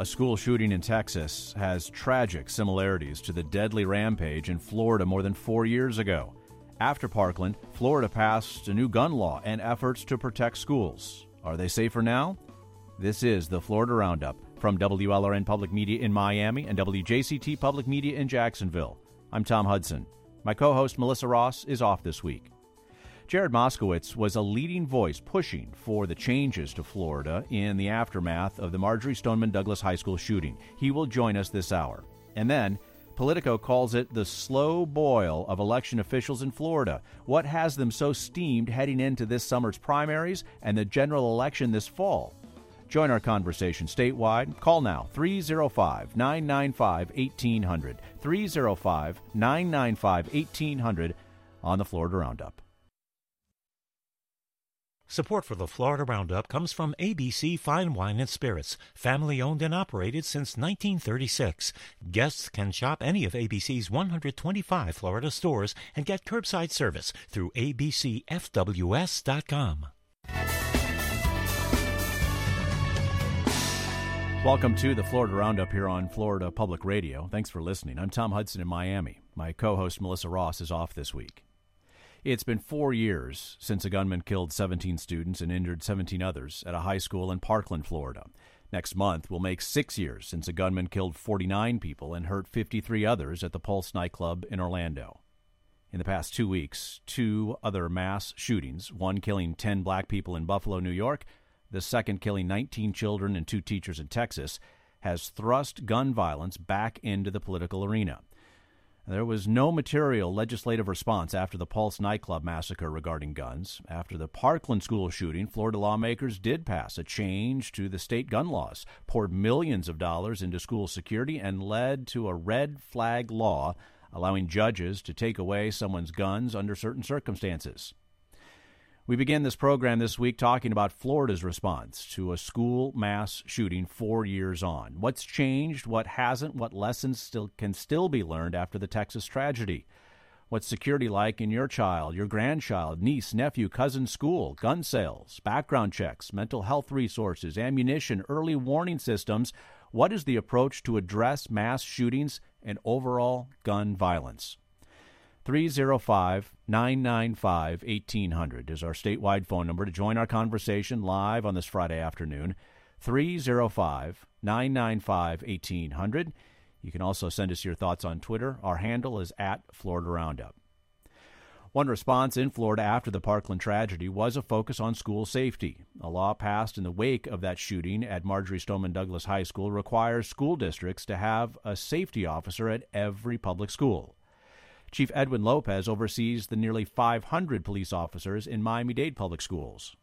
A school shooting in Texas has tragic similarities to the deadly rampage in Florida more than four years ago. After Parkland, Florida passed a new gun law and efforts to protect schools. Are they safer now? This is the Florida Roundup from WLRN Public Media in Miami and WJCT Public Media in Jacksonville. I'm Tom Hudson. My co host Melissa Ross is off this week. Jared Moskowitz was a leading voice pushing for the changes to Florida in the aftermath of the Marjory Stoneman Douglas High School shooting. He will join us this hour. And then, Politico calls it the slow boil of election officials in Florida. What has them so steamed heading into this summer's primaries and the general election this fall? Join our conversation statewide. Call now 305 995 1800. 305 995 1800 on the Florida Roundup. Support for the Florida Roundup comes from ABC Fine Wine and Spirits, family owned and operated since 1936. Guests can shop any of ABC's 125 Florida stores and get curbside service through abcfws.com. Welcome to the Florida Roundup here on Florida Public Radio. Thanks for listening. I'm Tom Hudson in Miami. My co host Melissa Ross is off this week. It's been four years since a gunman killed 17 students and injured 17 others at a high school in Parkland, Florida. Next month will make six years since a gunman killed 49 people and hurt 53 others at the Pulse nightclub in Orlando. In the past two weeks, two other mass shootings, one killing 10 black people in Buffalo, New York, the second killing 19 children and two teachers in Texas, has thrust gun violence back into the political arena. There was no material legislative response after the Pulse nightclub massacre regarding guns. After the Parkland school shooting, Florida lawmakers did pass a change to the state gun laws, poured millions of dollars into school security, and led to a red flag law allowing judges to take away someone's guns under certain circumstances. We begin this program this week talking about Florida's response to a school mass shooting four years on. What's changed, what hasn't, what lessons still can still be learned after the Texas tragedy. What's security like in your child, your grandchild, niece, nephew, cousin school, gun sales, background checks, mental health resources, ammunition, early warning systems? What is the approach to address mass shootings and overall gun violence? 305 995 1800 is our statewide phone number to join our conversation live on this Friday afternoon. 305 995 1800. You can also send us your thoughts on Twitter. Our handle is at Florida Roundup. One response in Florida after the Parkland tragedy was a focus on school safety. A law passed in the wake of that shooting at Marjory Stoneman Douglas High School requires school districts to have a safety officer at every public school. Chief Edwin Lopez oversees the nearly 500 police officers in Miami Dade public schools.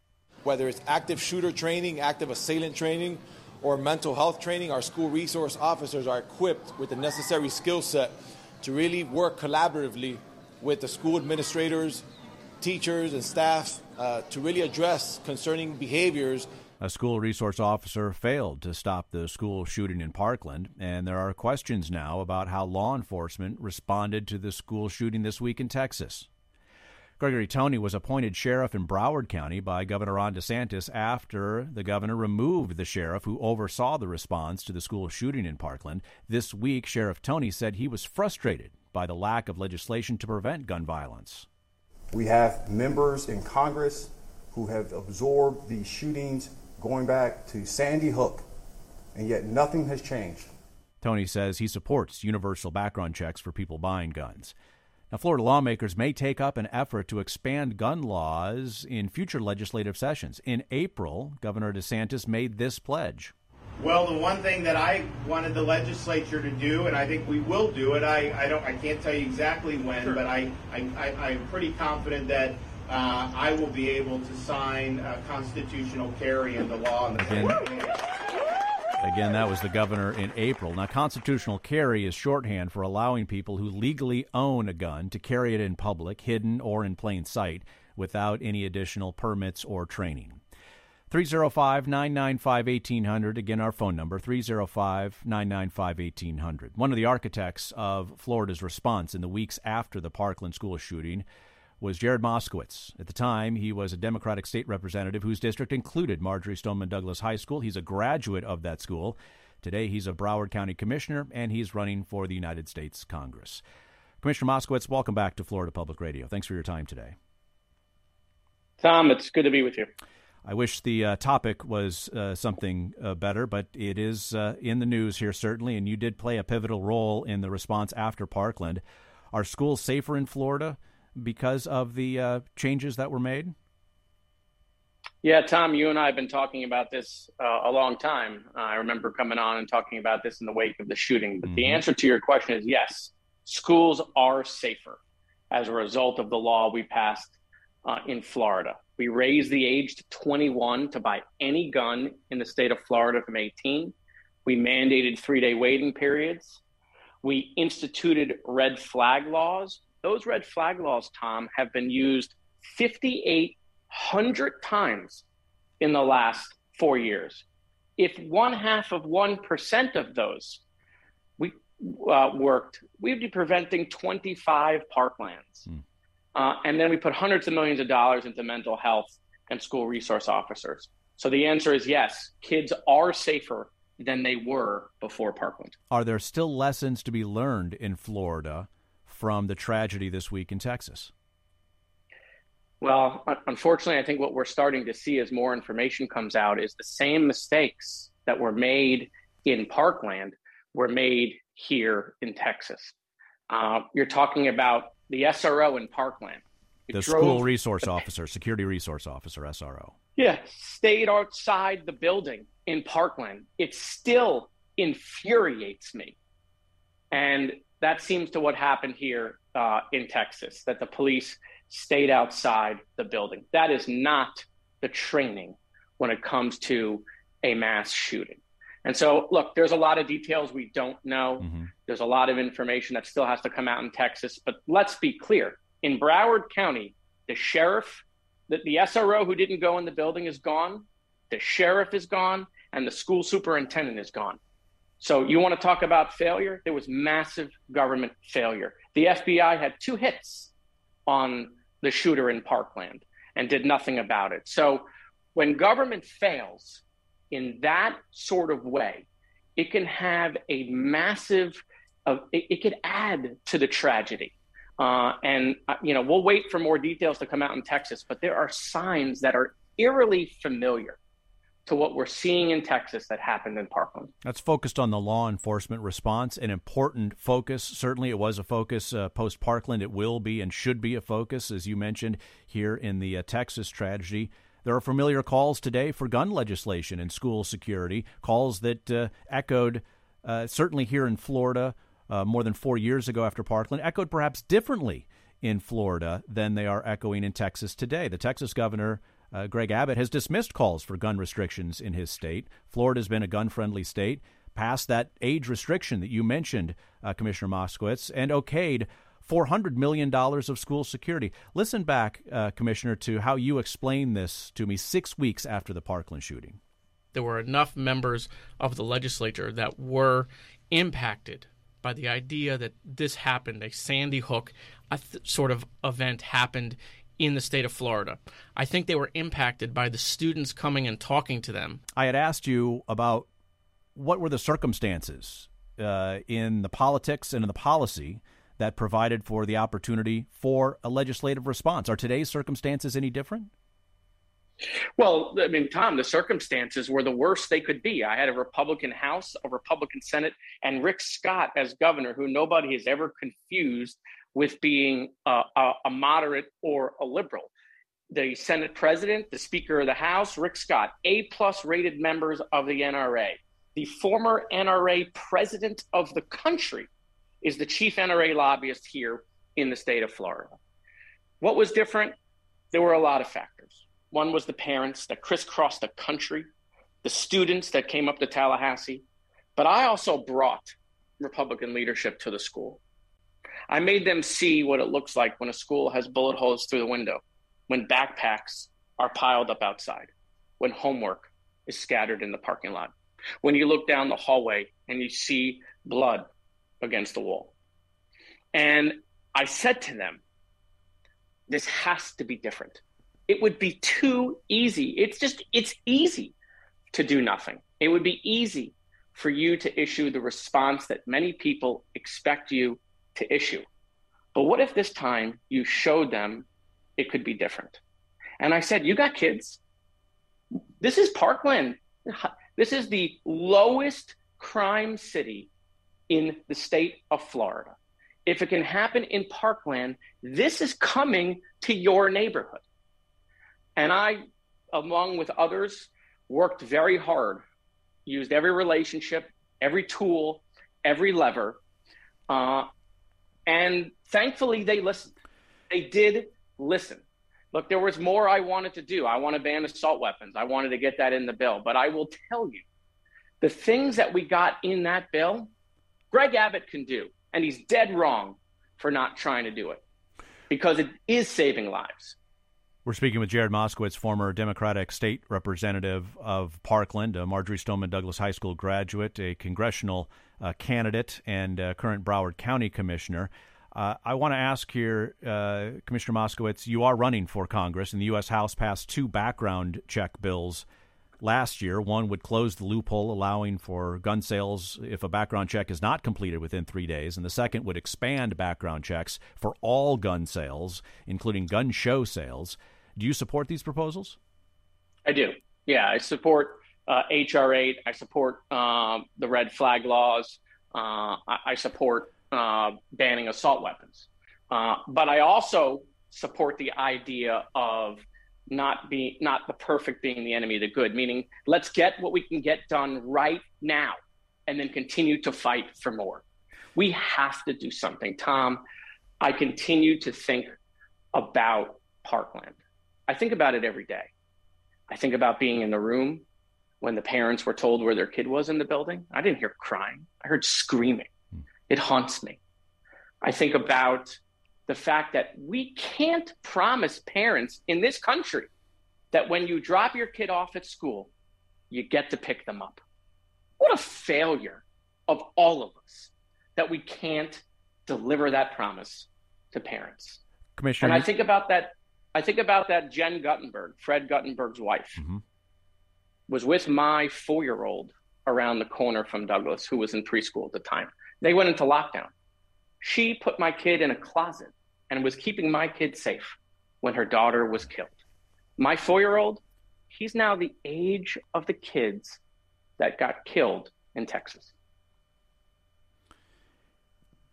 Whether it's active shooter training, active assailant training, or mental health training, our school resource officers are equipped with the necessary skill set to really work collaboratively with the school administrators, teachers, and staff uh, to really address concerning behaviors a school resource officer failed to stop the school shooting in Parkland, and there are questions now about how law enforcement responded to the school shooting this week in Texas. Gregory Tony was appointed sheriff in Broward County by Governor Ron DeSantis after the governor removed the sheriff who oversaw the response to the school shooting in Parkland. This week, Sheriff Tony said he was frustrated by the lack of legislation to prevent gun violence. We have members in Congress who have absorbed these shootings going back to Sandy Hook, and yet nothing has changed. Tony says he supports universal background checks for people buying guns. Now, Florida lawmakers may take up an effort to expand gun laws in future legislative sessions. In April, Governor DeSantis made this pledge. Well, the one thing that I wanted the legislature to do, and I think we will do it. I, I don't, I can't tell you exactly when, sure. but I, I, I, I'm pretty confident that uh, I will be able to sign a constitutional carry into law. In again, again, that was the governor in April. Now, constitutional carry is shorthand for allowing people who legally own a gun to carry it in public, hidden or in plain sight, without any additional permits or training. 305 995 1800. Again, our phone number 305 995 1800. One of the architects of Florida's response in the weeks after the Parkland school shooting was Jared Moskowitz. At the time, he was a Democratic state representative whose district included Marjory Stoneman Douglas High School. He's a graduate of that school. Today, he's a Broward County Commissioner, and he's running for the United States Congress. Commissioner Moskowitz, welcome back to Florida Public Radio. Thanks for your time today. Tom, it's good to be with you. I wish the uh, topic was uh, something uh, better, but it is uh, in the news here, certainly, and you did play a pivotal role in the response after Parkland. Are schools safer in Florida because of the uh, changes that were made? Yeah, Tom, you and I have been talking about this uh, a long time. I remember coming on and talking about this in the wake of the shooting. But mm-hmm. the answer to your question is yes, schools are safer as a result of the law we passed in Florida. We raised the age to 21 to buy any gun in the state of Florida from 18. We mandated three day waiting periods. We instituted red flag laws. Those red flag laws, Tom, have been used 5,800 times in the last four years. If one half of 1% of those we uh, worked, we'd be preventing 25 parklands. Hmm. Uh, and then we put hundreds of millions of dollars into mental health and school resource officers. So the answer is yes, kids are safer than they were before Parkland. Are there still lessons to be learned in Florida from the tragedy this week in Texas? Well, unfortunately, I think what we're starting to see as more information comes out is the same mistakes that were made in Parkland were made here in Texas. Uh, you're talking about the SRO in Parkland. It the drove, school resource officer, security resource officer, SRO. Yeah, stayed outside the building in Parkland. It still infuriates me. And that seems to what happened here uh, in Texas, that the police stayed outside the building. That is not the training when it comes to a mass shooting. And so, look, there's a lot of details we don't know. Mm-hmm. There's a lot of information that still has to come out in Texas. But let's be clear in Broward County, the sheriff, the, the SRO who didn't go in the building is gone, the sheriff is gone, and the school superintendent is gone. So, you want to talk about failure? There was massive government failure. The FBI had two hits on the shooter in Parkland and did nothing about it. So, when government fails, in that sort of way, it can have a massive, uh, it, it could add to the tragedy. Uh, and, uh, you know, we'll wait for more details to come out in Texas, but there are signs that are eerily familiar to what we're seeing in Texas that happened in Parkland. That's focused on the law enforcement response, an important focus. Certainly, it was a focus uh, post Parkland. It will be and should be a focus, as you mentioned, here in the uh, Texas tragedy. There are familiar calls today for gun legislation and school security, calls that uh, echoed uh, certainly here in Florida uh, more than four years ago after Parkland, echoed perhaps differently in Florida than they are echoing in Texas today. The Texas governor, uh, Greg Abbott, has dismissed calls for gun restrictions in his state. Florida has been a gun friendly state, passed that age restriction that you mentioned, uh, Commissioner Moskowitz, and okayed $400 million of school security. Listen back, uh, Commissioner, to how you explained this to me six weeks after the Parkland shooting. There were enough members of the legislature that were impacted by the idea that this happened, a Sandy Hook sort of event happened in the state of Florida. I think they were impacted by the students coming and talking to them. I had asked you about what were the circumstances uh, in the politics and in the policy that provided for the opportunity for a legislative response. Are today's circumstances any different? Well, I mean, Tom, the circumstances were the worst they could be. I had a Republican House, a Republican Senate, and Rick Scott as governor, who nobody has ever confused with being a, a, a moderate or a liberal. The Senate president, the Speaker of the House, Rick Scott, A plus rated members of the NRA, the former NRA president of the country, is the chief NRA lobbyist here in the state of Florida. What was different? There were a lot of factors. One was the parents that crisscrossed the country, the students that came up to Tallahassee, but I also brought Republican leadership to the school. I made them see what it looks like when a school has bullet holes through the window, when backpacks are piled up outside, when homework is scattered in the parking lot, when you look down the hallway and you see blood against the wall. And I said to them, this has to be different. It would be too easy. It's just, it's easy to do nothing. It would be easy for you to issue the response that many people expect you to issue. But what if this time you showed them it could be different? And I said, You got kids. This is Parkland. This is the lowest crime city in the state of Florida. If it can happen in Parkland, this is coming to your neighborhood. And I, along with others, worked very hard, used every relationship, every tool, every lever. Uh, and thankfully, they listened. They did listen. Look, there was more I wanted to do. I want to ban assault weapons. I wanted to get that in the bill. But I will tell you, the things that we got in that bill, Greg Abbott can do. And he's dead wrong for not trying to do it because it is saving lives. We're speaking with Jared Moskowitz, former Democratic state representative of Parkland, a Marjory Stoneman Douglas High School graduate, a congressional uh, candidate, and uh, current Broward County commissioner. Uh, I want to ask here, uh, Commissioner Moskowitz, you are running for Congress, and the U.S. House passed two background check bills last year. One would close the loophole allowing for gun sales if a background check is not completed within three days, and the second would expand background checks for all gun sales, including gun show sales. Do you support these proposals? I do. Yeah, I support uh, HR 8. I support um, the red flag laws. Uh, I, I, support uh, banning assault weapons. Uh, but I also support the idea of not being not the perfect being the enemy of the good, meaning let's get what we can get done right now and then continue to fight for more. We have to do something. Tom, I continue to think about Parkland. I think about it every day. I think about being in the room when the parents were told where their kid was in the building. I didn't hear crying, I heard screaming. Hmm. It haunts me. I think about the fact that we can't promise parents in this country that when you drop your kid off at school, you get to pick them up. What a failure of all of us that we can't deliver that promise to parents. Commissioner, and I think about that I think about that Jen Guttenberg, Fred Guttenberg's wife, mm-hmm. was with my four year old around the corner from Douglas, who was in preschool at the time. They went into lockdown. She put my kid in a closet and was keeping my kid safe when her daughter was killed. My four year old, he's now the age of the kids that got killed in Texas.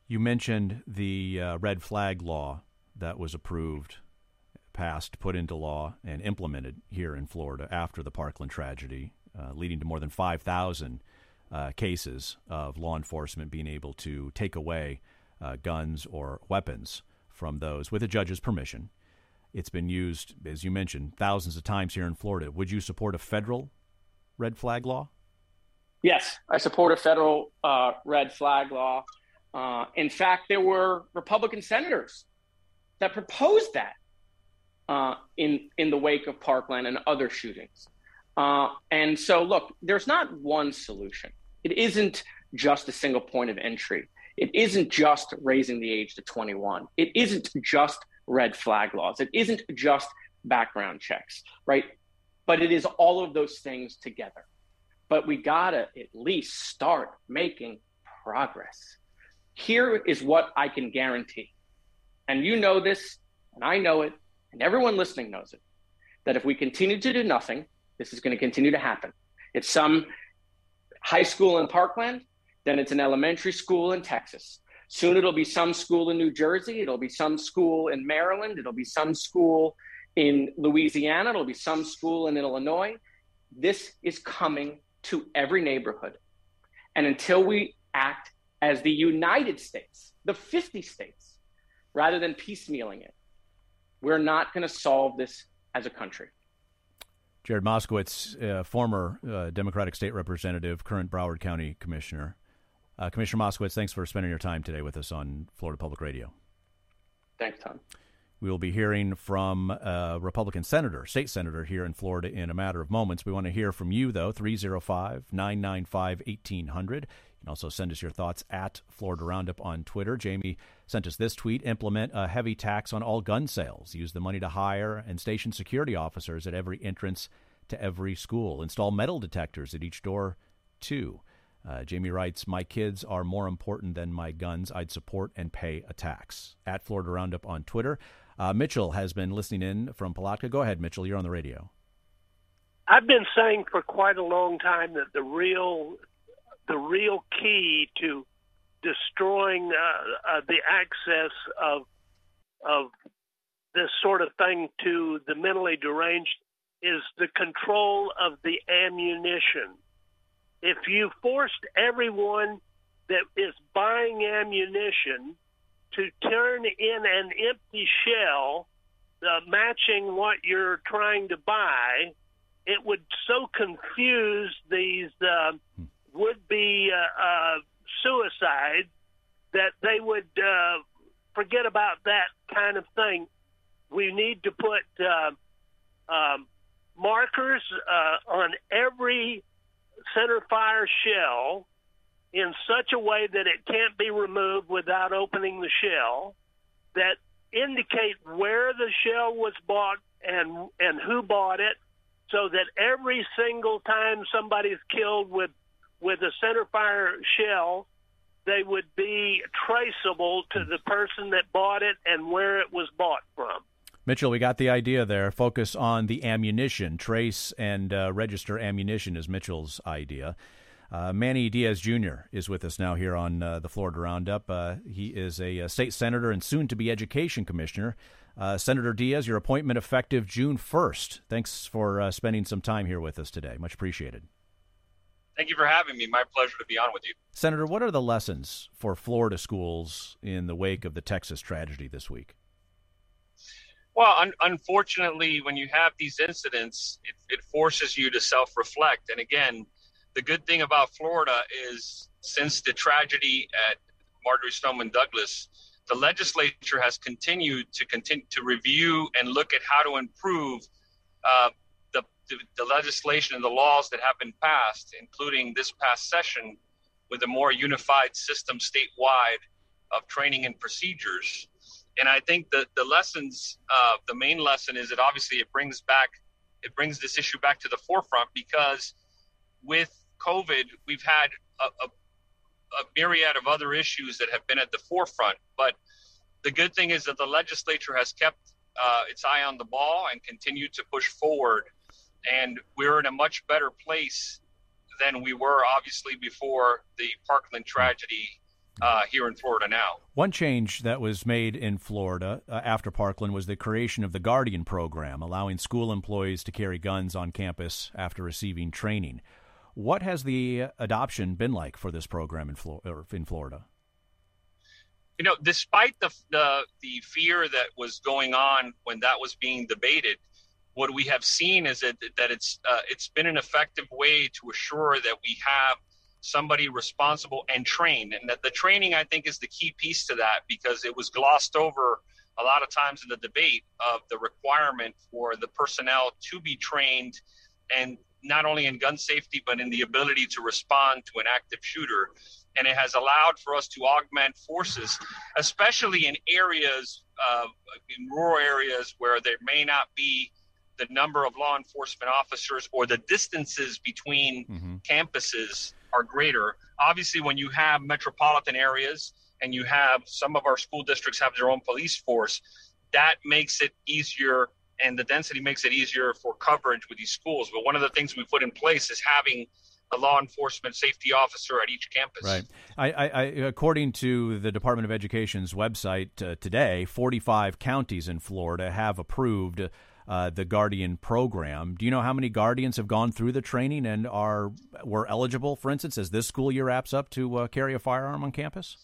You mentioned the uh, red flag law that was approved passed, put into law, and implemented here in Florida after the Parkland tragedy, uh, leading to more than 5,000 uh, cases of law enforcement being able to take away uh, guns or weapons from those with a judge's permission. It's been used, as you mentioned, thousands of times here in Florida. Would you support a federal red flag law? Yes, I support a federal uh, red flag law. Uh, in fact, there were Republican senators that proposed that uh, in in the wake of Parkland and other shootings. Uh, and so, look, there's not one solution. It isn't just a single point of entry. It isn't just raising the age to 21. It isn't just red flag laws. It isn't just background checks, right? But it is all of those things together. But we gotta at least start making progress. Here is what I can guarantee. And you know this, and I know it, and everyone listening knows it, that if we continue to do nothing, this is going to continue to happen. It's some high school in Parkland, then it's an elementary school in Texas. Soon it'll be some school in New Jersey, it'll be some school in Maryland, it'll be some school in Louisiana, it'll be some school in Illinois. This is coming to every neighborhood. And until we act as the United States, the 50 states, rather than piecemealing it, we're not going to solve this as a country. Jared Moskowitz, uh, former uh, Democratic state representative, current Broward County commissioner. Uh, commissioner Moskowitz, thanks for spending your time today with us on Florida Public Radio. Thanks, Tom. We will be hearing from a Republican senator, state senator here in Florida in a matter of moments. We want to hear from you, though, 305 995 1800. You can also send us your thoughts at Florida Roundup on Twitter. Jamie sent us this tweet implement a heavy tax on all gun sales, use the money to hire and station security officers at every entrance to every school, install metal detectors at each door, too. Uh, Jamie writes, My kids are more important than my guns. I'd support and pay a tax. At Florida Roundup on Twitter. Uh, Mitchell has been listening in from Palatka. Go ahead, Mitchell. You're on the radio. I've been saying for quite a long time that the real, the real key to destroying uh, uh, the access of of this sort of thing to the mentally deranged is the control of the ammunition. If you forced everyone that is buying ammunition to turn in an empty shell uh, matching what you're trying to buy, it would so confuse these uh, would be uh, uh, suicides that they would uh, forget about that kind of thing. We need to put uh, um, markers uh, on every center fire shell in such a way that it can't be removed without opening the shell that indicate where the shell was bought and and who bought it so that every single time somebody's killed with with a center fire shell they would be traceable to the person that bought it and where it was bought from Mitchell, we got the idea there. Focus on the ammunition. Trace and uh, register ammunition is Mitchell's idea. Uh, Manny Diaz Jr. is with us now here on uh, the Florida Roundup. Uh, he is a, a, state senator and soon to be education commissioner. Uh, senator Diaz, your appointment effective June 1st. Thanks for uh, spending some time here with us today. Much appreciated. Thank you for having me. My pleasure to be on with you. Senator, what are the lessons for Florida schools in the wake of the Texas tragedy this week? Well, un- unfortunately, when you have these incidents, it, it forces you to self reflect. And again, the good thing about Florida is since the tragedy at Marjory Stoneman Douglas, the legislature has continued to continue to review and look at how to improve uh, the, the, legislation and the laws that have been passed, including this past session with a more unified system statewide of training and procedures and I think that the lessons, uh, the main lesson is that obviously it brings back, it brings this issue back to the forefront because with COVID, we've had a, a, a myriad of other issues that have been at the forefront. But the good thing is that the legislature has kept uh, its eye on the ball and continued to push forward. And we're in a much better place than we were obviously before the Parkland tragedy uh, here in Florida now. One change that was made in Florida uh, after Parkland was the creation of the Guardian program, allowing school employees to carry guns on campus after receiving training. What has the adoption been like for this program in, in Florida? You know, despite the, the the fear that was going on when that was being debated, what we have seen is that that it's uh, it's been an effective way to assure that we have somebody responsible and trained. And that the training, I think, is the key piece to that because it was glossed over a lot of times in the debate of the requirement for the personnel to be trained and not only in gun safety, but in the ability to respond to an active shooter. And it has allowed for us to augment forces, especially in areas, uh, in rural areas where there may not be the number of law enforcement officers or the distances between mm-hmm. campuses are greater. Obviously, when you have metropolitan areas and you have some of our school districts have their own police force, that makes it easier and the density makes it easier for coverage with these schools. But one of the things we put in place is having a law enforcement safety officer at each campus. Right. I, I, I according to the Department of Education's website uh, today, 45 counties in Florida have approved uh, the Guardian program. Do you know how many Guardians have gone through the training and are were eligible, for instance, as this school year wraps up to uh, carry a firearm on campus?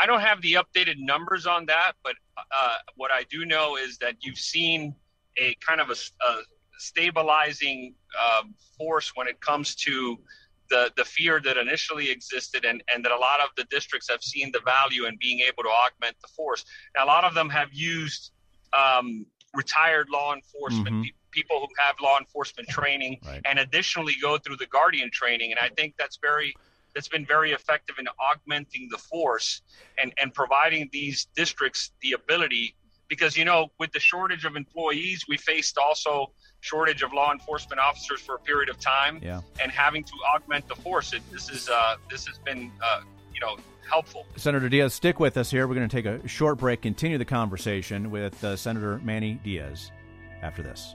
I don't have the updated numbers on that, but uh, what I do know is that you've seen a kind of a, a stabilizing um, force when it comes to the, the fear that initially existed and, and that a lot of the districts have seen the value in being able to augment the force. Now, a lot of them have used um, retired law enforcement, mm-hmm. pe- people who have law enforcement training, right. and additionally go through the guardian training. And I think that's very that's been very effective in augmenting the force and, and providing these districts the ability because you know with the shortage of employees we faced also shortage of law enforcement officers for a period of time yeah. and having to augment the force it, this is uh, this has been uh, you know helpful senator diaz stick with us here we're going to take a short break continue the conversation with uh, senator manny diaz after this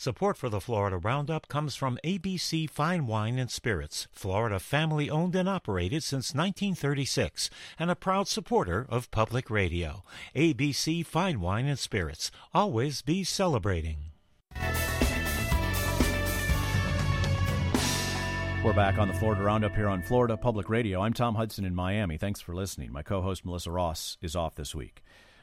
Support for the Florida Roundup comes from ABC Fine Wine and Spirits, Florida family owned and operated since 1936, and a proud supporter of public radio. ABC Fine Wine and Spirits, always be celebrating. We're back on the Florida Roundup here on Florida Public Radio. I'm Tom Hudson in Miami. Thanks for listening. My co host Melissa Ross is off this week.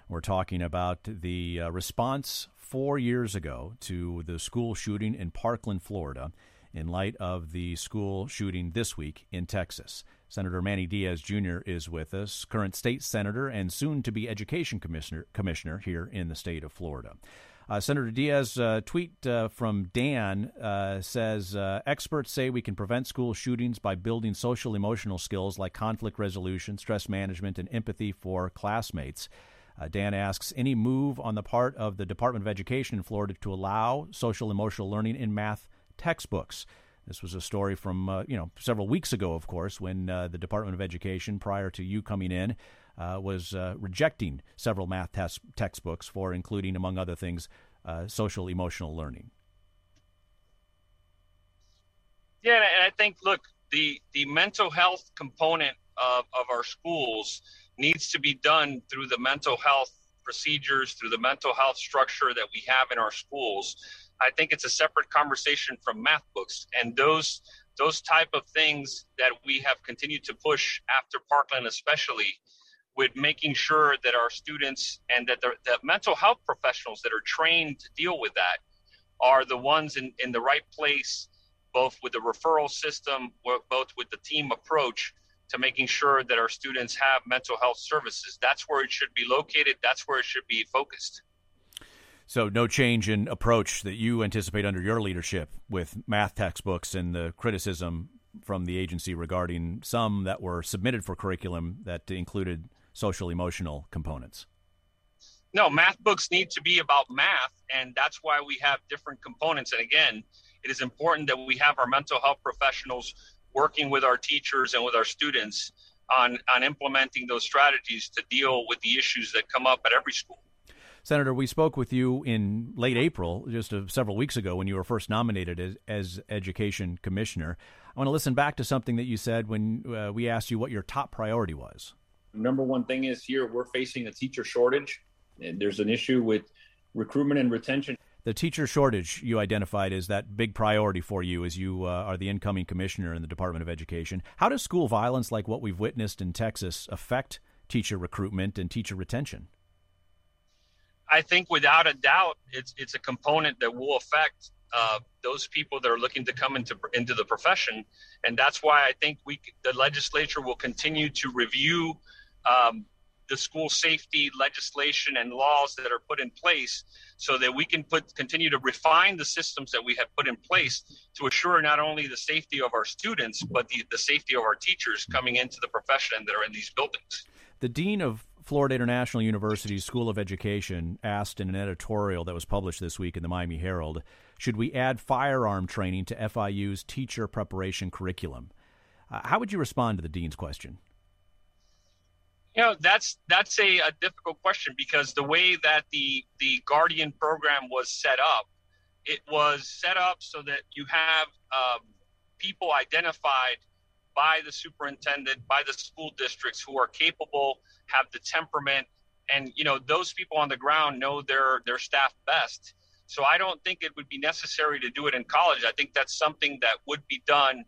We're talking about the uh, response four years ago to the school shooting in Parkland, Florida, in light of the school shooting this week in Texas. Senator Manny Diaz Jr. is with us, current state senator and soon to be education commissioner, commissioner here in the state of Florida. Uh, Senator Diaz, uh, tweet uh, from Dan uh, says uh, experts say we can prevent school shootings by building social emotional skills like conflict resolution, stress management, and empathy for classmates. Uh, Dan asks any move on the part of the Department of Education in Florida to allow social emotional learning in math textbooks. This was a story from you know several weeks ago, of course, when the Department of Education, prior to you coming in, uh, was uh, rejecting several math textbooks for including, among other things, uh, social emotional learning. Yeah, and I think look the the mental health component of, of our schools needs to be done through the mental health procedures, through the mental health structure that we have in our schools. I think it's a separate conversation from math books and those those type of things that we have continued to push after Parkland, especially with making sure that our students and that the, the mental health professionals that are trained to deal with that are the ones in, in the right place, both with the referral system, both with the team approach to making sure that our students have mental health services. That's where it should be located. That's where it should be focused. So, no change in approach that you anticipate under your leadership with math textbooks and the criticism from the agency regarding some that were submitted for curriculum that included social emotional components. No, math books need to be about math, and that's why we have different components. And again, it is important that we have our mental health professionals working with our teachers and with our students on, on implementing those strategies to deal with the issues that come up at every school. Senator, we spoke with you in late April, just a, several weeks ago, when you were first nominated as, as Education Commissioner. I want to listen back to something that you said when uh, we asked you what your top priority was. Number one thing is here we're facing a teacher shortage. And there's an issue with recruitment and retention the teacher shortage you identified is that big priority for you as you uh, are the incoming commissioner in the Department of Education. How does school violence like what we've witnessed in Texas affect teacher recruitment and teacher retention? I think without a doubt, it's it's a component that will affect uh, those people that are looking to come into into the profession, and that's why I think we the legislature will continue to review um, the school safety legislation and laws that are put in place so that we can put continue to refine the systems that we have put in place to assure not only the safety of our students but the, the safety of our teachers coming into the profession that are in these buildings the dean of Florida International University's School of Education asked in an editorial that was published this week in the Miami Herald should we add firearm training to FIU's teacher preparation curriculum? Uh, how would you respond to the dean's question? You know, that's that's a, a difficult question because the way that the the Guardian program was set up, it was set up so that you have um, people identified by the superintendent, by the school districts who are capable, have the temperament, and you know those people on the ground know their their staff best. So I don't think it would be necessary to do it in college. I think that's something that would be done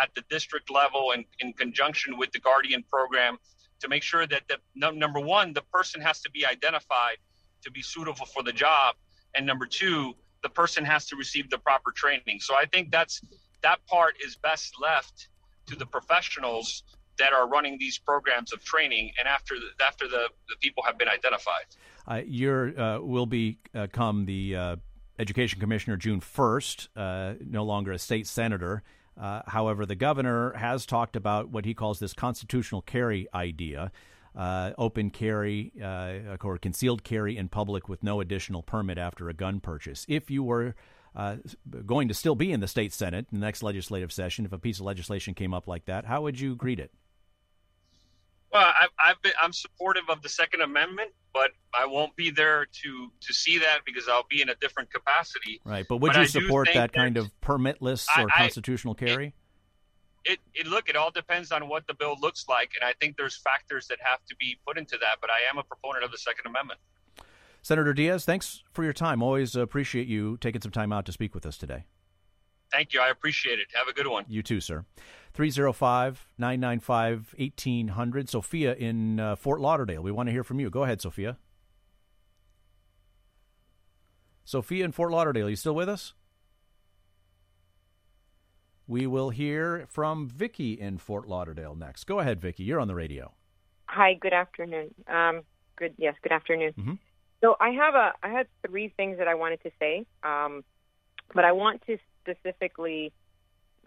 at the district level and in conjunction with the Guardian program to make sure that the number one, the person has to be identified to be suitable for the job, and number two, the person has to receive the proper training. So I think that's that part is best left to the professionals that are running these programs of training, and after the, after the, the people have been identified. Uh, you uh, will become the uh, education commissioner June first, uh, no longer a state senator. Uh, however, the governor has talked about what he calls this constitutional carry idea. Uh, open carry uh, or concealed carry in public with no additional permit after a gun purchase. If you were uh, going to still be in the state senate in the next legislative session, if a piece of legislation came up like that, how would you greet it? Well, I've, I've been, I'm supportive of the Second Amendment, but I won't be there to to see that because I'll be in a different capacity. Right, but would but you support that kind of permitless or I, constitutional carry? It, it, it look it all depends on what the bill looks like, and I think there's factors that have to be put into that. But I am a proponent of the Second Amendment. Senator Diaz, thanks for your time. Always appreciate you taking some time out to speak with us today. Thank you. I appreciate it. Have a good one. You too, sir. 305 995 1800. Sophia in uh, Fort Lauderdale. We want to hear from you. Go ahead, Sophia. Sophia in Fort Lauderdale, you still with us? We will hear from Vicky in Fort Lauderdale next. Go ahead, Vicky. You're on the radio. Hi. Good afternoon. Um, good. Yes. Good afternoon. Mm-hmm. So I have a I had three things that I wanted to say, um, but I want to specifically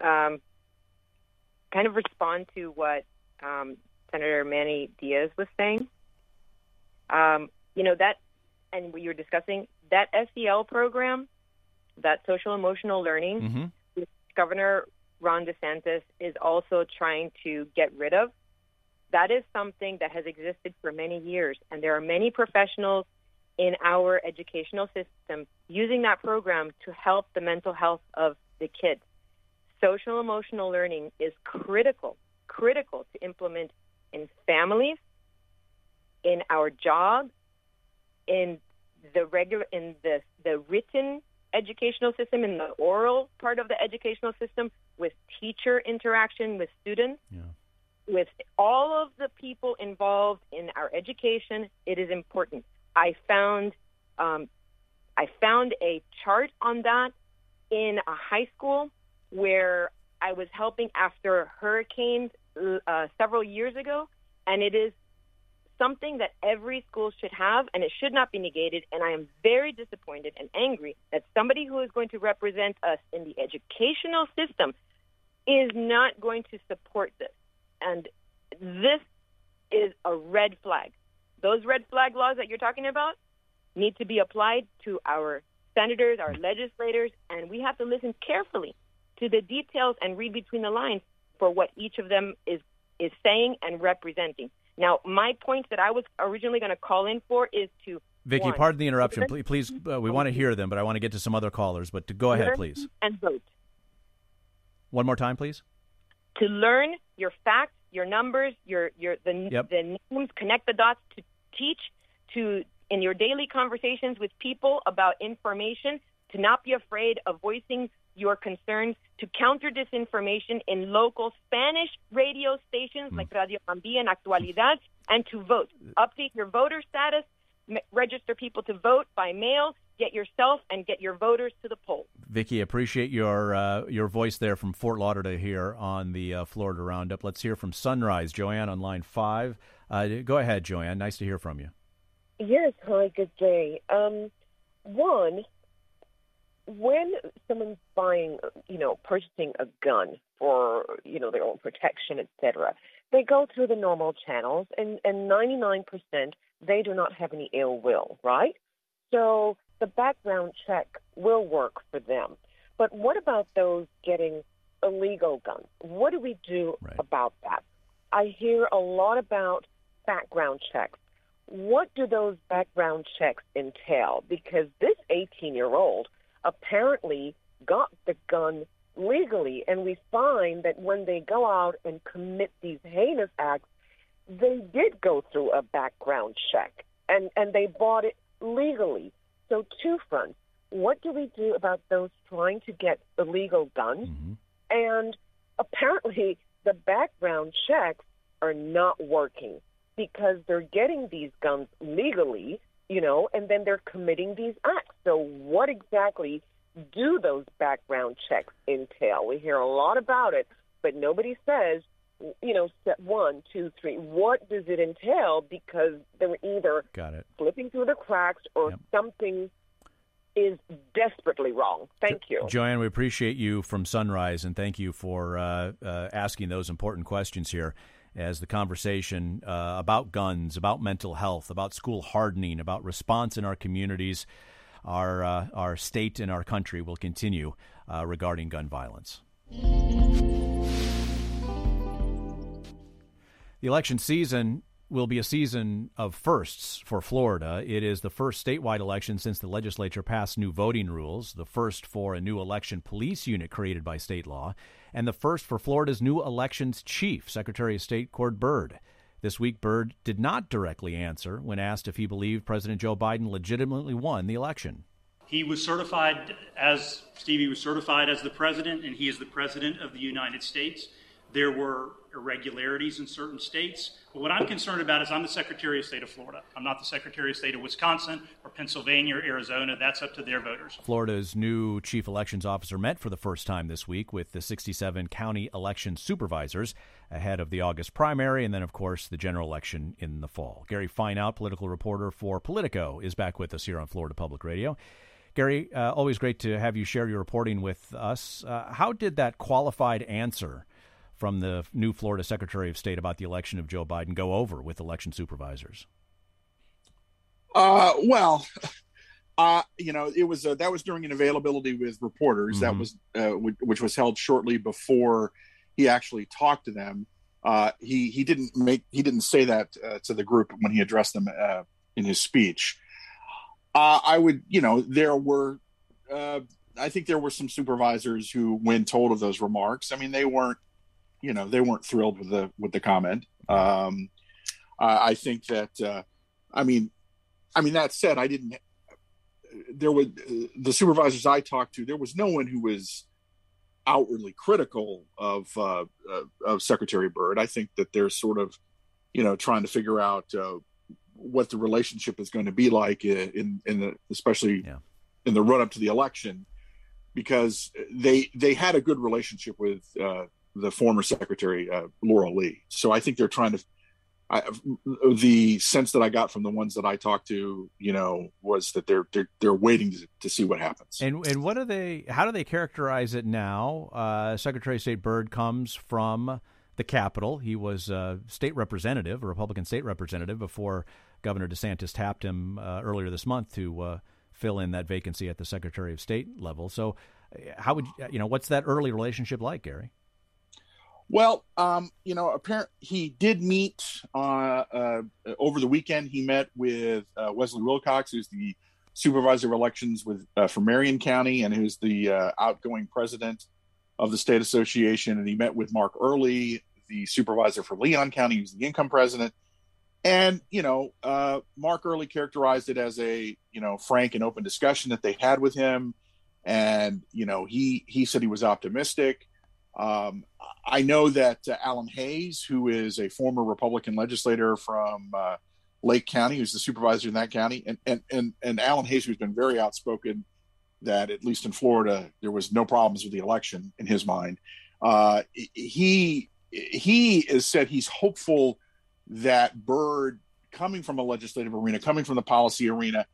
um, kind of respond to what um, Senator Manny Diaz was saying. Um, you know that, and what you were discussing that SEL program, that social emotional learning, mm-hmm. Governor Ron DeSantis is also trying to get rid of. That is something that has existed for many years, and there are many professionals in our educational system using that program to help the mental health of the kids. Social emotional learning is critical, critical to implement in families, in our jobs, in the regular, in the the written educational system, in the oral part of the educational system, with teacher interaction with students. Yeah. With all of the people involved in our education, it is important. I found um, I found a chart on that in a high school where I was helping after hurricanes uh, several years ago, and it is something that every school should have, and it should not be negated. And I am very disappointed and angry that somebody who is going to represent us in the educational system is not going to support this. And this is a red flag. Those red flag laws that you're talking about need to be applied to our senators, our legislators, and we have to listen carefully to the details and read between the lines for what each of them is is saying and representing. Now, my point that I was originally going to call in for is to Vicky, one, pardon the interruption. Please, please uh, we want to hear them, but I want to get to some other callers. But to go ahead, please. And vote. One more time, please. To learn your facts, your numbers, your your the yep. the names, connect the dots to teach to in your daily conversations with people about information to not be afraid of voicing your concerns to counter disinformation in local Spanish radio stations mm. like Radio Mambia and Actualidad and to vote. Update your voter status, m- register people to vote by mail, get yourself and get your voters to the polls. Vicky, appreciate your uh, your voice there from Fort Lauderdale here on the uh, Florida Roundup. Let's hear from Sunrise. Joanne on line five. Uh, go ahead, Joanne. Nice to hear from you. Yes. Hi. Good day. Um, one, when someone's buying, you know, purchasing a gun for, you know, their own protection, etc., they go through the normal channels, and and 99% they do not have any ill will, right? So the background check will work for them. But what about those getting illegal guns? What do we do right. about that? I hear a lot about background checks. What do those background checks entail? Because this 18 year old apparently got the gun legally, and we find that when they go out and commit these heinous acts, they did go through a background check and, and they bought it legally. So, two fronts. What do we do about those trying to get illegal guns? Mm-hmm. And apparently, the background checks are not working because they're getting these guns legally, you know, and then they're committing these acts. So, what exactly do those background checks entail? We hear a lot about it, but nobody says, you know, step one, two, three. What does it entail? Because they're either Got it. slipping through the cracks or yep. something is desperately wrong. Thank you. Joanne, we appreciate you from Sunrise, and thank you for uh, uh, asking those important questions here as the conversation uh, about guns, about mental health, about school hardening, about response in our communities, our, uh, our state, and our country will continue uh, regarding gun violence. The election season will be a season of firsts for Florida. It is the first statewide election since the legislature passed new voting rules, the first for a new election police unit created by state law, and the first for Florida's new elections chief, Secretary of State Cord Byrd. This week, Byrd did not directly answer when asked if he believed President Joe Biden legitimately won the election. He was certified as Stevie was certified as the president, and he is the president of the United States. There were irregularities in certain states. But what I'm concerned about is I'm the Secretary of State of Florida. I'm not the Secretary of State of Wisconsin or Pennsylvania or Arizona. That's up to their voters. Florida's new chief elections officer met for the first time this week with the 67 county election supervisors ahead of the August primary and then, of course, the general election in the fall. Gary Fineout, political reporter for Politico, is back with us here on Florida Public Radio. Gary, uh, always great to have you share your reporting with us. Uh, how did that qualified answer from the new Florida Secretary of State about the election of Joe Biden go over with election supervisors? Uh, well, uh, you know, it was uh, that was during an availability with reporters mm-hmm. that was uh, w- which was held shortly before he actually talked to them. Uh, he he didn't make he didn't say that uh, to the group when he addressed them uh, in his speech. Uh, I would, you know, there were, uh, I think there were some supervisors who, when told of those remarks, I mean, they weren't you know they weren't thrilled with the with the comment. Um, I, I think that uh, I mean, I mean that said, I didn't. There were the supervisors I talked to. There was no one who was outwardly critical of uh, uh, of Secretary Byrd. I think that they're sort of, you know, trying to figure out uh, what the relationship is going to be like in in the especially yeah. in the run up to the election, because they they had a good relationship with uh, the former secretary uh, Laurel Lee. So I think they're trying to. I, the sense that I got from the ones that I talked to, you know, was that they're they're, they're waiting to, to see what happens. And and what do they? How do they characterize it now? Uh, secretary of State Byrd comes from the Capitol. He was a state representative, a Republican state representative, before Governor DeSantis tapped him uh, earlier this month to uh, fill in that vacancy at the Secretary of State level. So, uh, how would you know? What's that early relationship like, Gary? Well, um, you know, apparently he did meet uh, uh, over the weekend. He met with uh, Wesley Wilcox, who's the supervisor of elections with uh, for Marion County, and who's the uh, outgoing president of the state association. And he met with Mark Earley, the supervisor for Leon County, who's the income president. And you know, uh, Mark Earley characterized it as a you know frank and open discussion that they had with him, and you know he he said he was optimistic. Um, I know that uh, Alan Hays, who is a former Republican legislator from uh, Lake County, who's the supervisor in that county, and, and and and Alan Hays, who's been very outspoken, that at least in Florida there was no problems with the election in his mind. Uh, he he has said he's hopeful that Byrd, coming from a legislative arena, coming from the policy arena,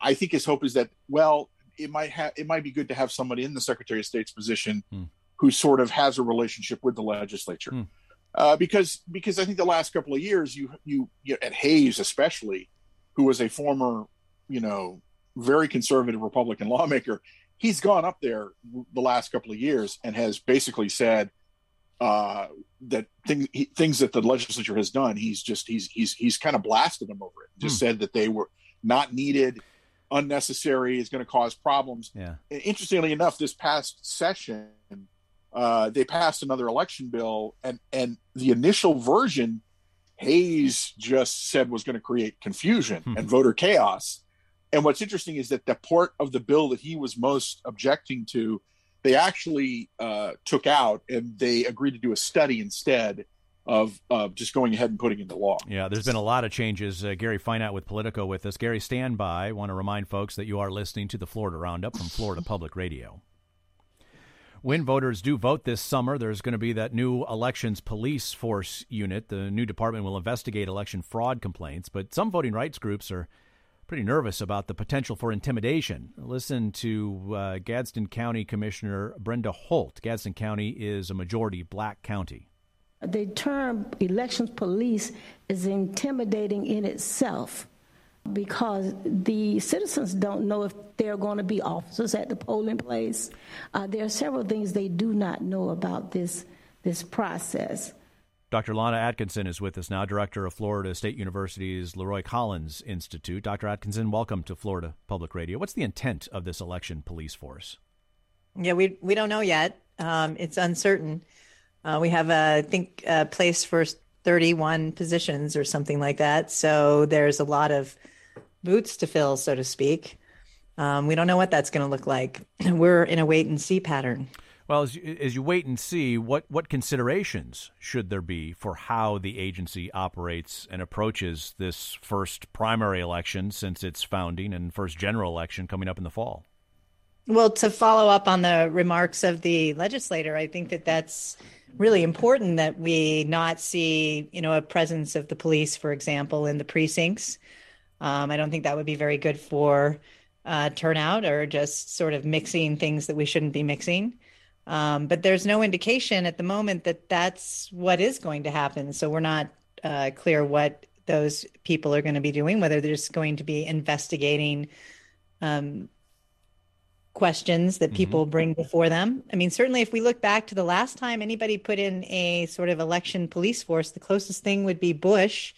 I think his hope is that well, it might have it might be good to have somebody in the Secretary of State's position. Hmm who sort of has a relationship with the legislature. Mm. Uh, because because I think the last couple of years, you you, you at Hays especially, who was a former you know very conservative Republican lawmaker, he's gone up there the last couple of years and has basically said uh, that things he, things that the legislature has done, he's just he's he's he's kind of blasted them over it. Just mm. said that they were not needed, unnecessary, is going to cause problems. Yeah. Interestingly enough, this past session uh, they passed another election bill, and and the initial version, Hays just said was going to create confusion hmm. and voter chaos. And what's interesting is that the part of the bill that he was most objecting to, they actually uh, took out, and they agreed to do a study instead of uh, just going ahead and putting into law. Yeah, there's been a lot of changes. Uh, Gary Fineout with Politico with us. Gary, stand by. I want to remind folks that you are listening to the Florida Roundup from Florida Public Radio when voters do vote this summer, there's going to be that new elections police force unit. The new department will investigate election fraud complaints, but some voting rights groups are pretty nervous about the potential for intimidation. Listen to uh, Gadsden County Commissioner Brenda Holt. Gadsden County is a majority black county. The term elections police is intimidating in itself because the citizens don't know if there are going to be officers at the polling place. Uh, there are several things they do not know about this this process. Dr. Lonna Atkeson is with us now, director of Florida State University's Leroy Collins Institute. Dr. Atkeson, welcome to Florida Public Radio. What's the intent of this election police force? Yeah, we we don't know yet. Um, it's uncertain. Uh, we have, a, I think, a place for 31 positions or something like that. So there's a lot of boots to fill, so to speak. Um, we don't know what that's going to look like. We're in a wait and see pattern. Well, as you, as you wait and see, what, what considerations should there be for how the agency operates and approaches this first primary election since its founding and first general election coming up in the fall? Well, to follow up on the remarks of the legislator, I think that that's really important that we not see, you know, a presence of the police, for example, in the precincts. Um, I don't think that would be very good for uh, turnout or just sort of mixing things that we shouldn't be mixing. Um, but there's no indication at the moment that that's what is going to happen. So we're not uh, clear what those people are going to be doing, whether they're just going to be investigating um, questions that people mm-hmm. bring before them. I mean, certainly if we look back to the last time anybody put in a sort of election police force, the closest thing would be Bush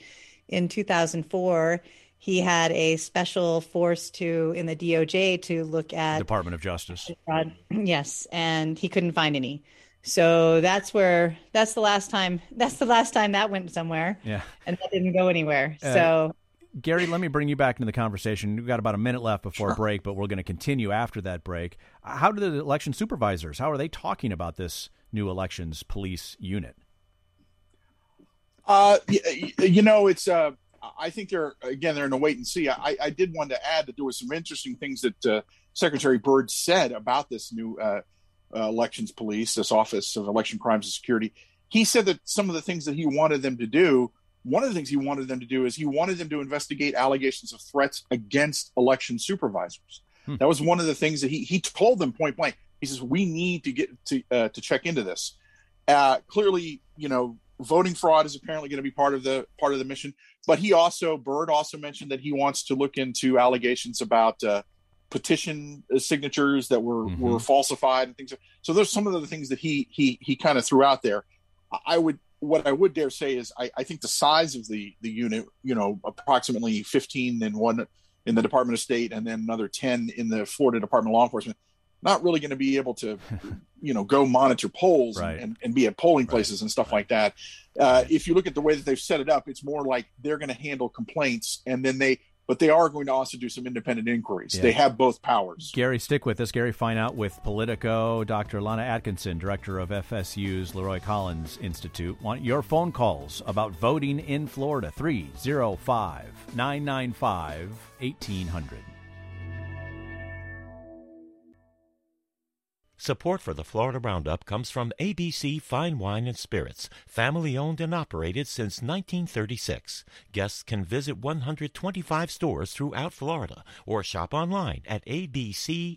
in 2004 he had a special force to in the DOJ to look at Department of Justice. Yes, and he couldn't find any. So that's where that's the last time that's the last time that went somewhere. Yeah. And that didn't go anywhere. Uh, so Gary, let me bring you back into the conversation. We've got about a minute left before sure. break, but we're going to continue after that break. How do the election supervisors, how are they talking about this new elections police unit? Uh, you know, it's uh, I think they're again they're in a wait and see. I, I did want to add that there was some interesting things that uh, Secretary Byrd said about this new uh, uh, elections police, this Office of Election Crimes and Security. He said that some of the things that he wanted them to do, one of the things he wanted them to do is he wanted them to investigate allegations of threats against election supervisors. Hmm. That was one of the things that he he told them point blank. He says we need to get to uh, to check into this. Uh, clearly, you know, voting fraud is apparently going to be part of the part of the mission. But he also, Byrd also mentioned that he wants to look into allegations about uh, petition signatures that were mm-hmm. were falsified and things. So there's some of the things that he he he kind of threw out there. I would what I would dare say is I, I think the size of the the unit, you know, approximately 15 in one in the Department of State and then another 10 in the Florida Department of Law Enforcement not really going to be able to, you know, go monitor polls right. and, and, be at polling places right. and stuff right. like that. Uh, if you look at the way that they've set it up, it's more like they're going to handle complaints and then they, but they are going to also do some independent inquiries. Yeah. They have both powers. Gary, stick with us. Gary Fineout with Politico. Dr. Lonna Atkeson, director of FSU's Leroy Collins Institute. Want your phone calls about voting in Florida? 305 995 1800. Support for the Florida Roundup comes from ABC Fine Wine and Spirits, family owned and operated since 1936. Guests can visit 125 stores throughout Florida or shop online at abcfws.com.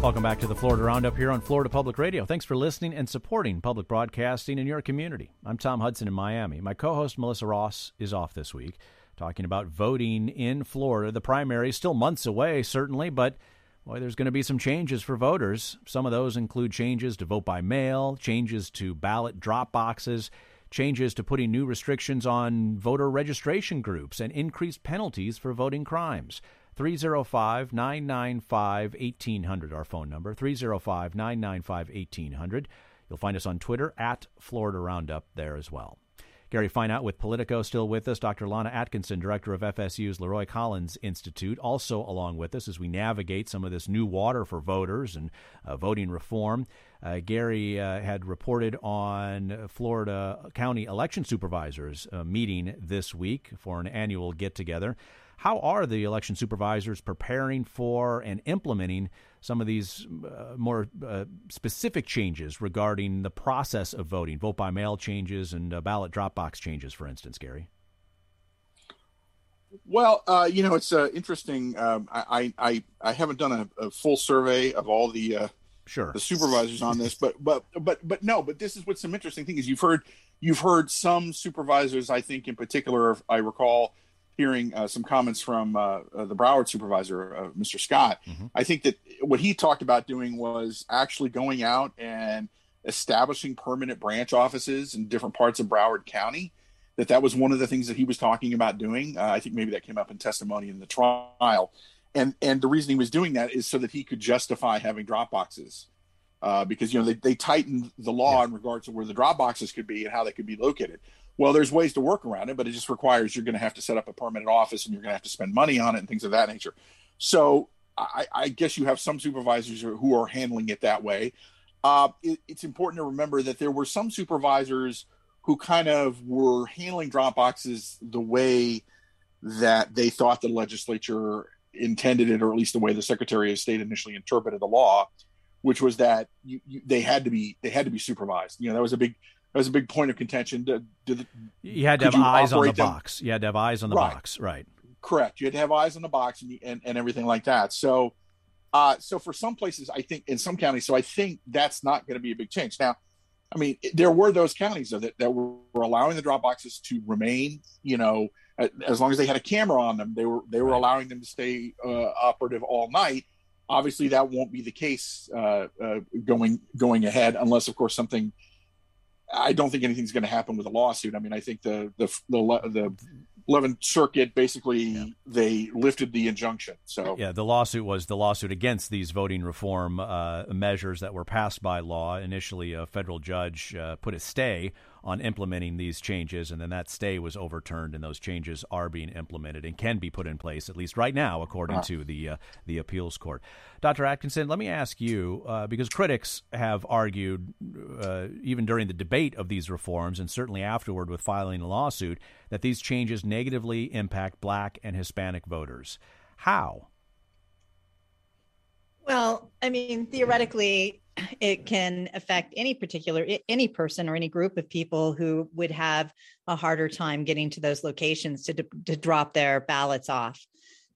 Welcome back to the Florida Roundup here on Florida Public Radio. Thanks for listening and supporting public broadcasting in your community. I'm Tom Hudson in Miami. My co host Melissa Ross is off this week talking about voting in Florida. The primary is still months away, certainly, but boy, there's going to be some changes for voters. Some of those include changes to vote by mail, changes to ballot drop boxes, changes to putting new restrictions on voter registration groups, and increased penalties for voting crimes. 305 995 1800, our phone number, 305 995 1800. You'll find us on Twitter at Florida Roundup there as well. Gary Fineout with Politico still with us. Dr. Lonna Atkeson, director of FSU's Leroy Collins Institute, also along with us as we navigate some of this new water for voters and uh, voting reform. Uh, Gary uh, had reported on Florida County election supervisors uh, meeting this week for an annual get together. How are the election supervisors preparing for and implementing some of these uh, more uh, specific changes regarding the process of voting, vote by mail changes, and uh, ballot drop box changes, for instance, Gary? Well, uh, you know, it's uh, interesting. Um, I, I I haven't done a, a full survey of all the uh, sure the supervisors on this, but but but but no. But this is what's some interesting thing is you've heard you've heard some supervisors. I think in particular, I recall hearing uh, some comments from uh, uh, the Broward supervisor, uh, Mr. Scott. Mm-hmm. I think that what he talked about doing was actually going out and establishing permanent branch offices in different parts of Broward County. That that was one of the things that he was talking about doing. Uh, I think maybe that came up in testimony in the trial, and and the reason he was doing that is so that he could justify having drop boxes. Uh, because you know they, they tightened the law yeah. in regards to where the drop boxes could be and how they could be located. Well, there's ways to work around it, but it just requires you're going to have to set up a permanent office and you're going to have to spend money on it and things of that nature. So I, I guess you have some supervisors who are handling it that way. Uh, it, it's important to remember that there were some supervisors who kind of were handling drop boxes the way that they thought the legislature intended it, or at least the way the Secretary of State initially interpreted the law, which was that you, you, they had to be they had to be supervised. You know, that was a big that was a big point of contention. Did, you had to have eyes on the them? box. You had to have eyes on the right. box, right? Correct. You had to have eyes on the box and and, and everything like that. So, uh, so for some places, I think in some counties, so I think that's not going to be a big change. Now, I mean, there were those counties though, that, that were allowing the drop boxes to remain, you know, as long as they had a camera on them, they were they were right. allowing them to stay uh, operative all night. Obviously, that won't be the case uh, uh, going going ahead, unless, of course, something I don't think anything's going to happen with a lawsuit. I mean, I think the the the, the 11th Circuit basically yeah. they lifted the injunction. So yeah, the lawsuit was the lawsuit against these voting reform uh, measures that were passed by law. Initially, a federal judge uh, put a stay on implementing these changes, and then that stay was overturned, and those changes are being implemented and can be put in place at least right now, according uh-huh. to the uh, the appeals court. Dr. Atkeson, let me ask you uh, because critics have argued uh, even during the debate of these reforms, and certainly afterward with filing a lawsuit, that these changes negatively impact Black and Hispanic voters. How? Well, I mean, theoretically, it can affect any particular any person or any group of people who would have a harder time getting to those locations to to drop their ballots off.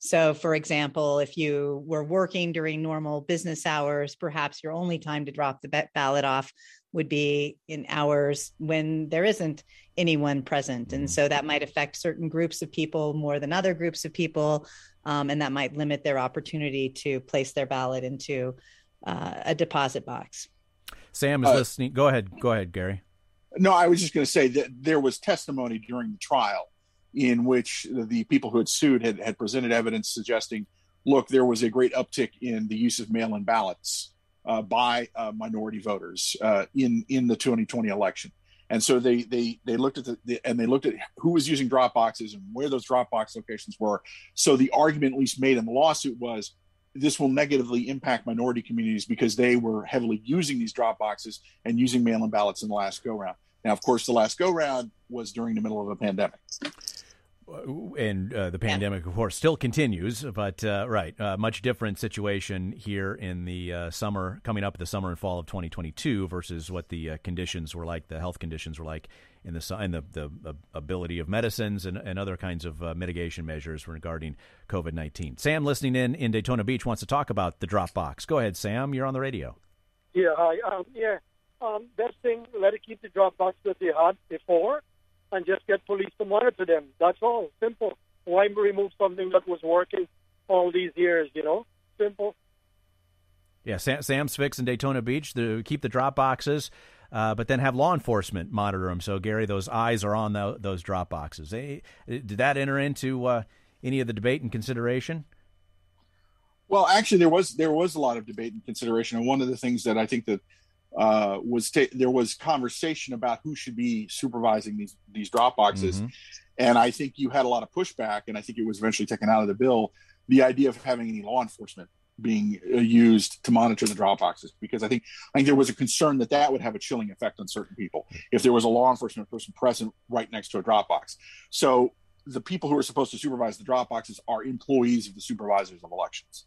So, for example, if you were working during normal business hours, perhaps your only time to drop the ballot off would be in hours when there isn't anyone present. And so that might affect certain groups of people more than other groups of people. Um, and that might limit their opportunity to place their ballot into uh, a deposit box. Sam is uh, listening. Go ahead. Go ahead, Gary. No, I was just going to say that there was testimony during the trial in which the people who had sued had, had presented evidence suggesting, look, there was a great uptick in the use of mail-in ballots uh, by uh, minority voters uh, in in the 2020 election. And so they they they looked at the, the, and they looked at who was using Dropboxes and where those Dropbox locations were. So the argument, at least made in the lawsuit, was this will negatively impact minority communities because they were heavily using these Dropboxes and using mail-in ballots in the last go round. Now, of course, the last go round was during the middle of a pandemic. And uh, the pandemic, of course, still continues, but uh, right, uh, much different situation here in the uh, summer, coming up the summer and fall of 2022 versus what the uh, conditions were like, the health conditions were like in the and the, the uh, ability of medicines and, and other kinds of mitigation measures regarding COVID 19. Sam, listening in in Daytona Beach, wants to talk about the Dropbox. Go ahead, Sam. You're on the radio. Yeah, hi. Um, yeah, um, best thing, let it keep the Dropbox that they had before and just get police to monitor them. That's all. Simple. Why remove something that was working all these years, you know? Simple. Yeah, Sam, Sam's fix in Daytona Beach to keep the drop boxes, uh, but then have law enforcement monitor them. So, Gary, those eyes are on the, those drop boxes. They, did that enter into uh, any of the debate and consideration? Well, actually, there was there was a lot of debate and consideration, and one of the things that I think that uh, was ta- there was conversation about who should be supervising these these drop boxes, mm-hmm. and I think you had a lot of pushback, and I think it was eventually taken out of the bill. The idea of having any law enforcement being uh, used to monitor the drop boxes because I think I think there was a concern that that would have a chilling effect on certain people if there was a law enforcement person present right next to a drop box. So the people who are supposed to supervise the drop boxes are employees of the supervisors of elections.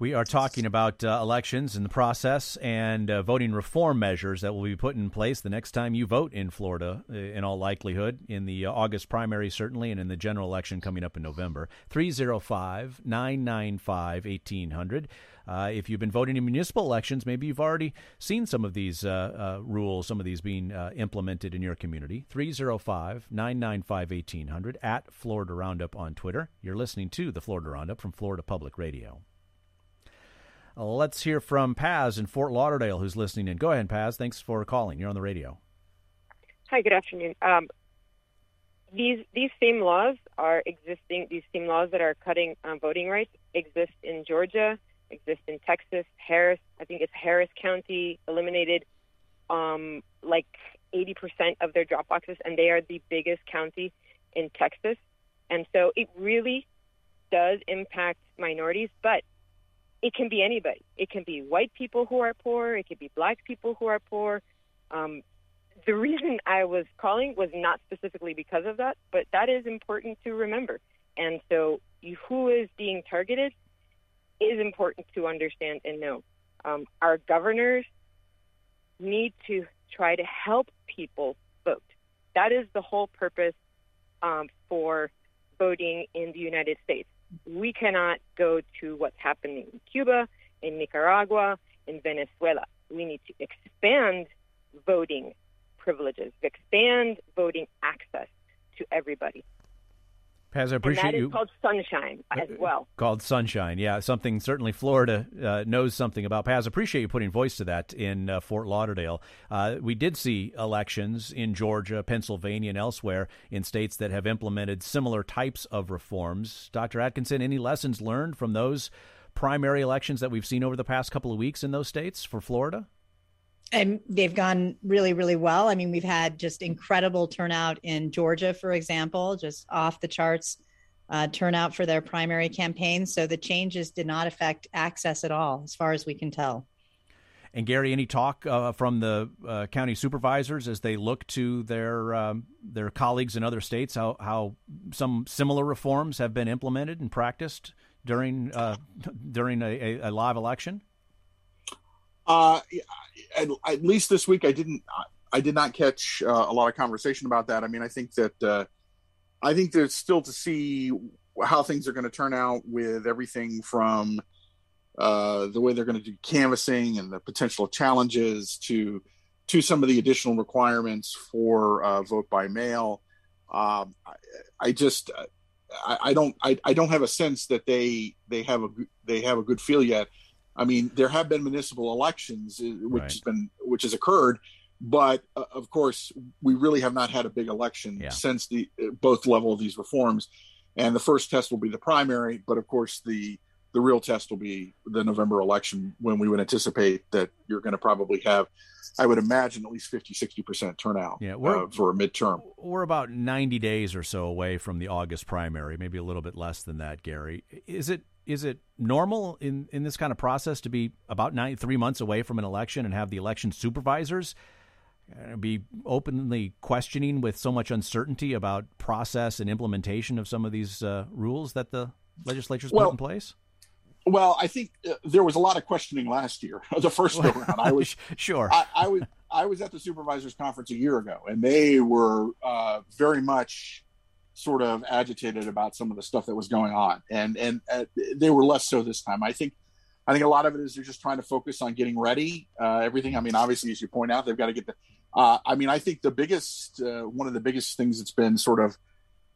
We are talking about uh, elections and the process and uh, voting reform measures that will be put in place the next time you vote in Florida, uh, in all likelihood, in the uh, August primary, certainly, and in the general election coming up in November. 305 995 1800. Uh, if you've been voting in municipal elections, maybe you've already seen some of these rules, some of these being implemented in your community. 305 995 1800 at Florida Roundup on Twitter. You're listening to the Florida Roundup from Florida Public Radio. Let's hear from Paz in Fort Lauderdale who's listening in. Go ahead, Paz. Thanks for calling. You're on the radio. Hi, good afternoon. Um, these these same laws are existing. These same laws that are cutting um, voting rights exist in Georgia, exist in Texas. Harris, I think it's Harris County, eliminated um, like 80% of their drop boxes, and they are the biggest county in Texas. And so it really does impact minorities, but it can be anybody. It can be white people who are poor. It could be black people who are poor. Um, the reason I was calling was not specifically because of that, but that is important to remember. And so, who is being targeted is important to understand and know. Um, our governors need to try to help people vote. That is the whole purpose um, for voting in the United States we cannot go to what's happening in Cuba, in Nicaragua, in Venezuela. We need to expand voting privileges, expand voting access to everybody. Paz, I appreciate and that you. is called sunshine as uh, well. Called sunshine, yeah. Something certainly Florida uh, knows something about. Paz, appreciate you putting voice to that in uh, Fort Lauderdale. Uh, we did see elections in Georgia, Pennsylvania, and elsewhere in states that have implemented similar types of reforms. Dr. Atkeson, any lessons learned from those primary elections that we've seen over the past couple of weeks in those states for Florida? And they've gone really really well. I mean we've had just incredible turnout in georgia for example just off the charts uh, turnout for their primary campaign. So the changes did not affect access at all as far as we can tell. And Gary, any talk uh, from the uh, county supervisors as they look to their um, their colleagues in other states how how some similar reforms have been implemented and practiced during uh, during a, a, live election? Uh, at, at, least this week, I didn't. I did not catch uh, a lot of conversation about that. I mean, I think that uh, I think there's still to see how things are going to turn out with everything from uh, the way they're going to do canvassing and the potential challenges to to some of the additional requirements for uh, vote by mail. Um, I, I, just I, I don't I, I, don't have a sense that they they have a they have a good feel yet I mean, there have been municipal elections, uh, which right. has been which has occurred, but uh, of course, we really have not had a big election yeah. since the uh, both level of these reforms. And the first test will be the primary, but of course, the the real test will be the November election when we would anticipate that you're going to probably have, I would imagine, at least 50, 60% turnout yeah, uh, for a midterm. We're about 90 days or so away from the August primary, maybe a little bit less than that, Gary. Is it is it normal in, in this kind of process to be about nine, three months away from an election and have the election supervisors uh, be openly questioning with so much uncertainty about process and implementation of some of these uh, rules that the legislature's well, put in place? Well, I think uh, there was a lot of questioning last year, the first go round. I was sure. I, I, was I was at the supervisors conference a year ago, and they were uh, very much sort of agitated about some of the stuff that was going on, and and uh, they were less so this time. I think I think a lot of it is they're just trying to focus on getting ready. Uh, everything. I mean, obviously, as you point out, they've got to get the. Uh, I mean, I think the biggest uh, one of the biggest things that's been sort of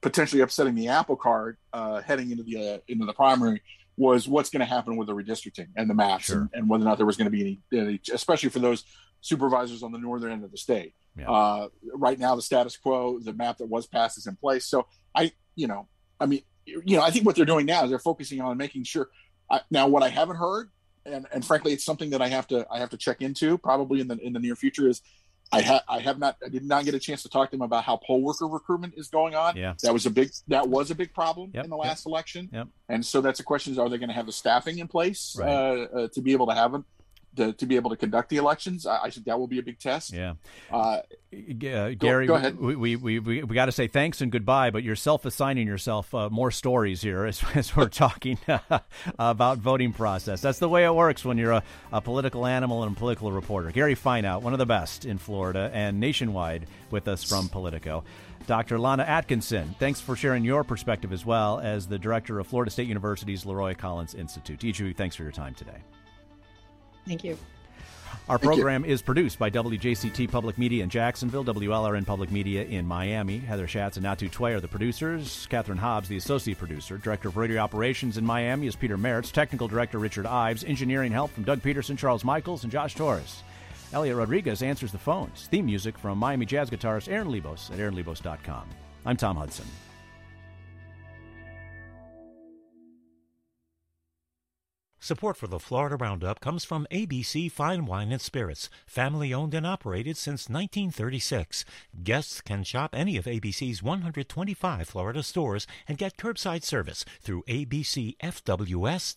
potentially upsetting the apple cart uh, heading into the uh, into the primary was what's going to happen with the redistricting and the maps sure. and, and, whether or not there was going to be any, any, especially for those supervisors on the northern end of the state. Yeah. Uh, right now, the status quo, the map that was passed is in place. So I, you know, I mean, you know, I think what they're doing now is they're focusing on making sure. I, now, what I haven't heard, and and frankly, it's something that I have to I have to check into probably in the in the near future is. I have I have not I did not get a chance to talk to them about how poll worker recruitment is going on. Yeah. That was a big that was a big problem yep. in the last yep. election. Yep. And so that's a question: is are they going to have the staffing in place right. uh, uh, to be able to have them? To, to be able to conduct the elections. I, I think that will be a big test. Yeah. Uh, uh, Gary, go ahead. We, we, we, we, we got to say thanks and goodbye, but you're self assigning yourself uh, more stories here as, as we're talking about voting process. That's the way it works when you're a, a political animal and a political reporter. Gary Fineout, one of the best in Florida and nationwide, with us from Politico. Dr. Lonna Atkeson, thanks for sharing your perspective as well as the director of Florida State University's LeRoy Collins Institute. Each of you, thanks for your time today. Thank you. Our Thank program is produced by WJCT Public Media in Jacksonville, WLRN Public Media in Miami. Heather Schatz and Natu Tway are the producers. Catherine Hobbs, the associate producer. Director of Radio Operations in Miami is Peter Merritz. Technical Director Richard Ives. Engineering help from Doug Peterson, Charles Michaels, and Josh Torres. Elliot Rodriguez answers the phones. Theme music from Miami jazz guitarist Aaron Lebos at aaronlebos.com. I'm Tom Hudson. Support for the Florida Roundup comes from ABC Fine Wine and Spirits, family owned and operated since 1936. Guests can shop any of ABC's 125 Florida stores and get curbside service through abcfws.com.